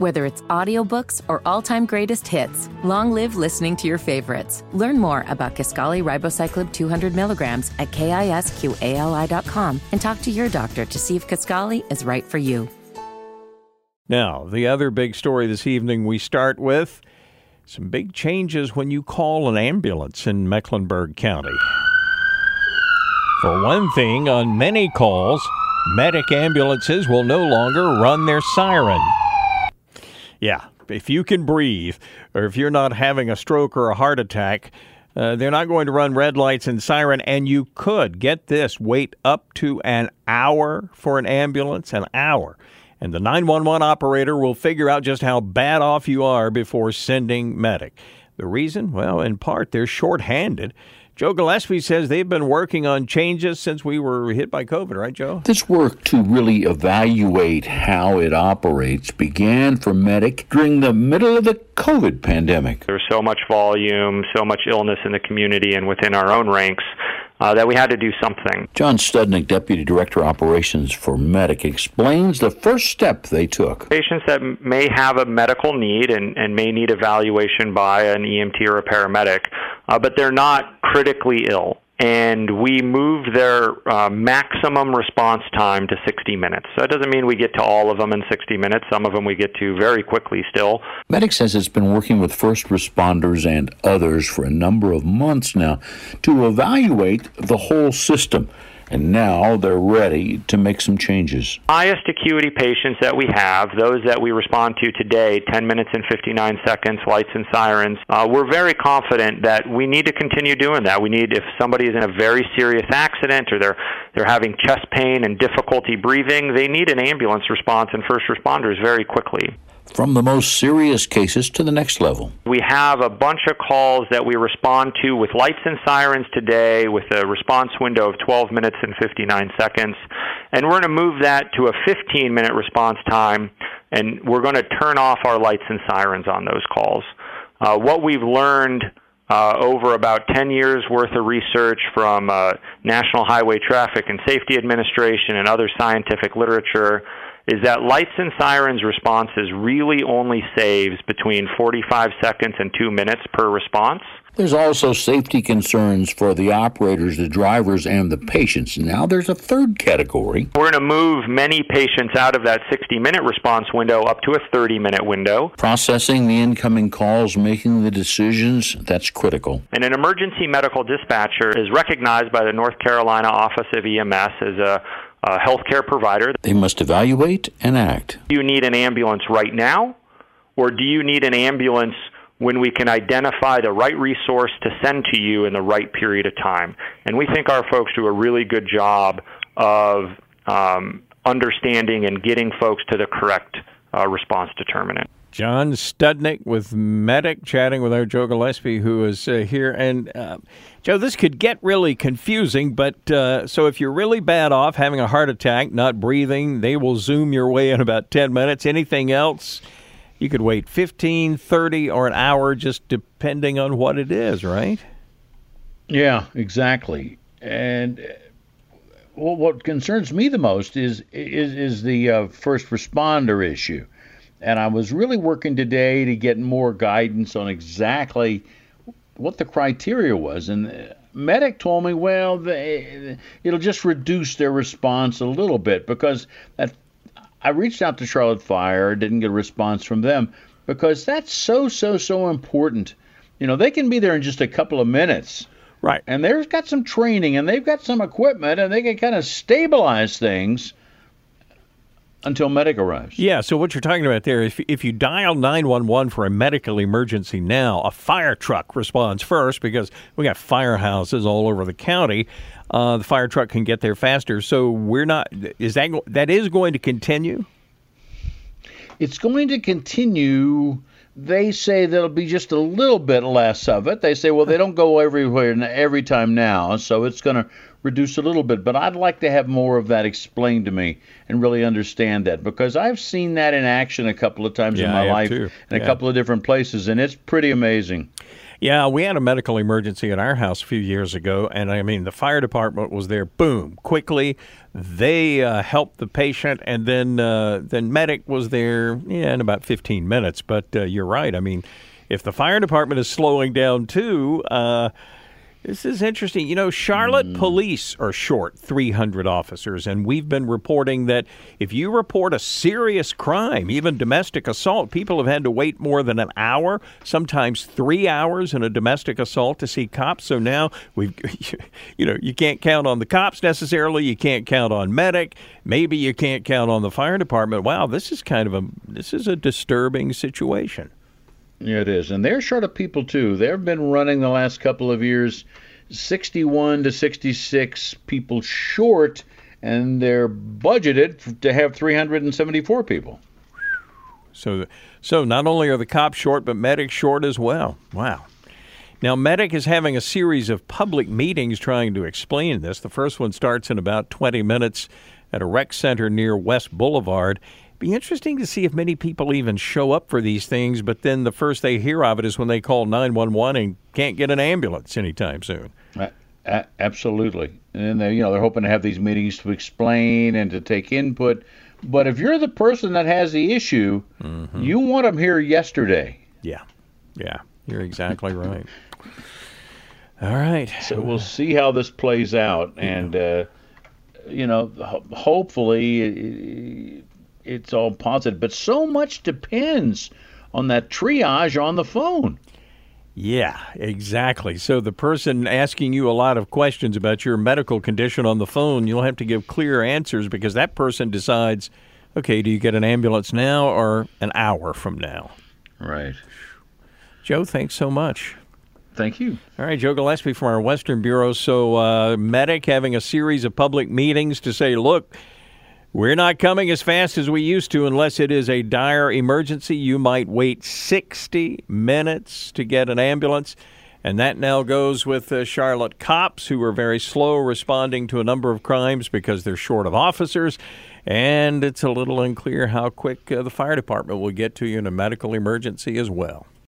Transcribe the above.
Whether it's audiobooks or all-time greatest hits, long live listening to your favorites. Learn more about Kisqali Ribociclib 200 milligrams at kisqali.com and talk to your doctor to see if Kisqali is right for you. Now, the other big story this evening we start with some big changes when you call an ambulance in Mecklenburg County. For one thing, on many calls, medic ambulances will no longer run their siren. Yeah, if you can breathe, or if you're not having a stroke or a heart attack, uh, they're not going to run red lights and siren, and you could get this wait up to an hour for an ambulance, an hour and the 911 operator will figure out just how bad off you are before sending medic. The reason? Well, in part, they're short-handed. Joe Gillespie says they've been working on changes since we were hit by COVID, right, Joe? This work to really evaluate how it operates began for Medic during the middle of the COVID pandemic. There's so much volume, so much illness in the community and within our own ranks uh, that we had to do something. John Studnek, Deputy Director Operations for Medic, explains the first step they took. Patients that may have a medical need and, and may need evaluation by an EMT or a paramedic, uh, but they're not critically ill and we moved their uh, maximum response time to 60 minutes. So that doesn't mean we get to all of them in 60 minutes. Some of them we get to very quickly still. Medic says it's been working with first responders and others for a number of months now to evaluate the whole system and now they're ready to make some changes. Highest acuity patients that we have, those that we respond to today, 10 minutes and 59 seconds, lights and sirens, uh, we're very confident that we need to continue doing that. We need, if somebody is in a very serious accident or they're they're having chest pain and difficulty breathing, they need an ambulance response and first responders very quickly from the most serious cases to the next level. We have a bunch of calls that we respond to with lights and sirens today with a response window of 12 minutes and 59 seconds. And we're going to move that to a 15 minute response time, and we're going to turn off our lights and sirens on those calls. Uh, what we've learned uh, over about 10 years worth of research from uh, National Highway Traffic and Safety Administration and other scientific literature is that lights and sirens responses really only saves between 45 seconds and 2 minutes per response. There's also safety concerns for the operators, the drivers, and the patients. Now there's a third category. We're going to move many patients out of that 60 minute response window up to a 30 minute window. Processing the incoming calls, making the decisions, that's critical. And an emergency medical dispatcher is recognized by the North Carolina Office of EMS as a a healthcare provider. They must evaluate and act. Do you need an ambulance right now, or do you need an ambulance when we can identify the right resource to send to you in the right period of time? And we think our folks do a really good job of um, understanding and getting folks to the correct uh, response determinant. John Studnek with Medic chatting with our Joe Gillespie, who is uh, here. And uh, Joe, this could get really confusing, but uh, so if you're really bad off, having a heart attack, not breathing, they will zoom your way in about 10 minutes. Anything else, you could wait 15, 30, or an hour, just depending on what it is, right? Yeah, exactly. And uh, what concerns me the most is is, is the uh, first responder issue and I was really working today to get more guidance on exactly what the criteria was. And medic told me, well, they, it'll just reduce their response a little bit because that, I reached out to Charlotte Fire, didn't get a response from them because that's so so so important. You know, they can be there in just a couple of minutes. Right. And they've got some training and they've got some equipment and they can kind of stabilize things until medic arrives. Yeah, so what you're talking about there, if, if you dial 911 for a medical emergency now, a fire truck responds first because we got firehouses all over the county. Uh, the fire truck can get there faster. So we're not, is that, that is going to continue? It's going to continue. They say there'll be just a little bit less of it. They say, well, they don't go everywhere every time now, so it's going to reduce a little bit. But I'd like to have more of that explained to me and really understand that because I've seen that in action a couple of times yeah, in my life too. in yeah. a couple of different places, and it's pretty amazing. Yeah, we had a medical emergency at our house a few years ago, and I mean, the fire department was there. Boom, quickly, they uh, helped the patient, and then uh, then medic was there yeah, in about 15 minutes. But uh, you're right. I mean, if the fire department is slowing down too. This is interesting. You know, Charlotte mm. police are short 300 officers, and we've been reporting that if you report a serious crime, even domestic assault, people have had to wait more than an hour, sometimes three hours in a domestic assault to see cops. So now we've, you know, you can't count on the cops necessarily. You can't count on medic. Maybe you can't count on the fire department. Wow, this is kind of a this is a disturbing situation. It is. And they're short of people, too. They've been running the last couple of years 61 to 66 people short, and they're budgeted to have 374 people. So, so not only are the cops short, but medics short as well. Wow. Now, Medic is having a series of public meetings trying to explain this. The first one starts in about 20 minutes at a rec center near West Boulevard be interesting to see if many people even show up for these things, but then the first they hear of it is when they call 911 and can't get an ambulance anytime soon. Uh, absolutely. And they, you know, they're hoping to have these meetings to explain and to take input. But if you're the person that has the issue, mm-hmm. you want them here yesterday. Yeah. Yeah. You're exactly right. All right. So we'll see how this plays out. And, uh, you know, hopefully it's all positive. But so much depends on that triage on the phone. Yeah, exactly. So the person asking you a lot of questions about your medical condition on the phone, you'll have to give clear answers because that person decides, okay, do you get an ambulance now or an hour from now? Right. Joe, thanks so much. Thank you. All right, Joe Gillespie from our Western Bureau. So, uh, Medic having a series of public meetings to say, look, we're not coming as fast as we used to unless it is a dire emergency. You might wait 60 minutes to get an ambulance. And that now goes with uh, Charlotte cops who are very slow responding to a number of crimes because they're short of officers. And it's a little unclear how quick uh, the fire department will get to you in a medical emergency as well.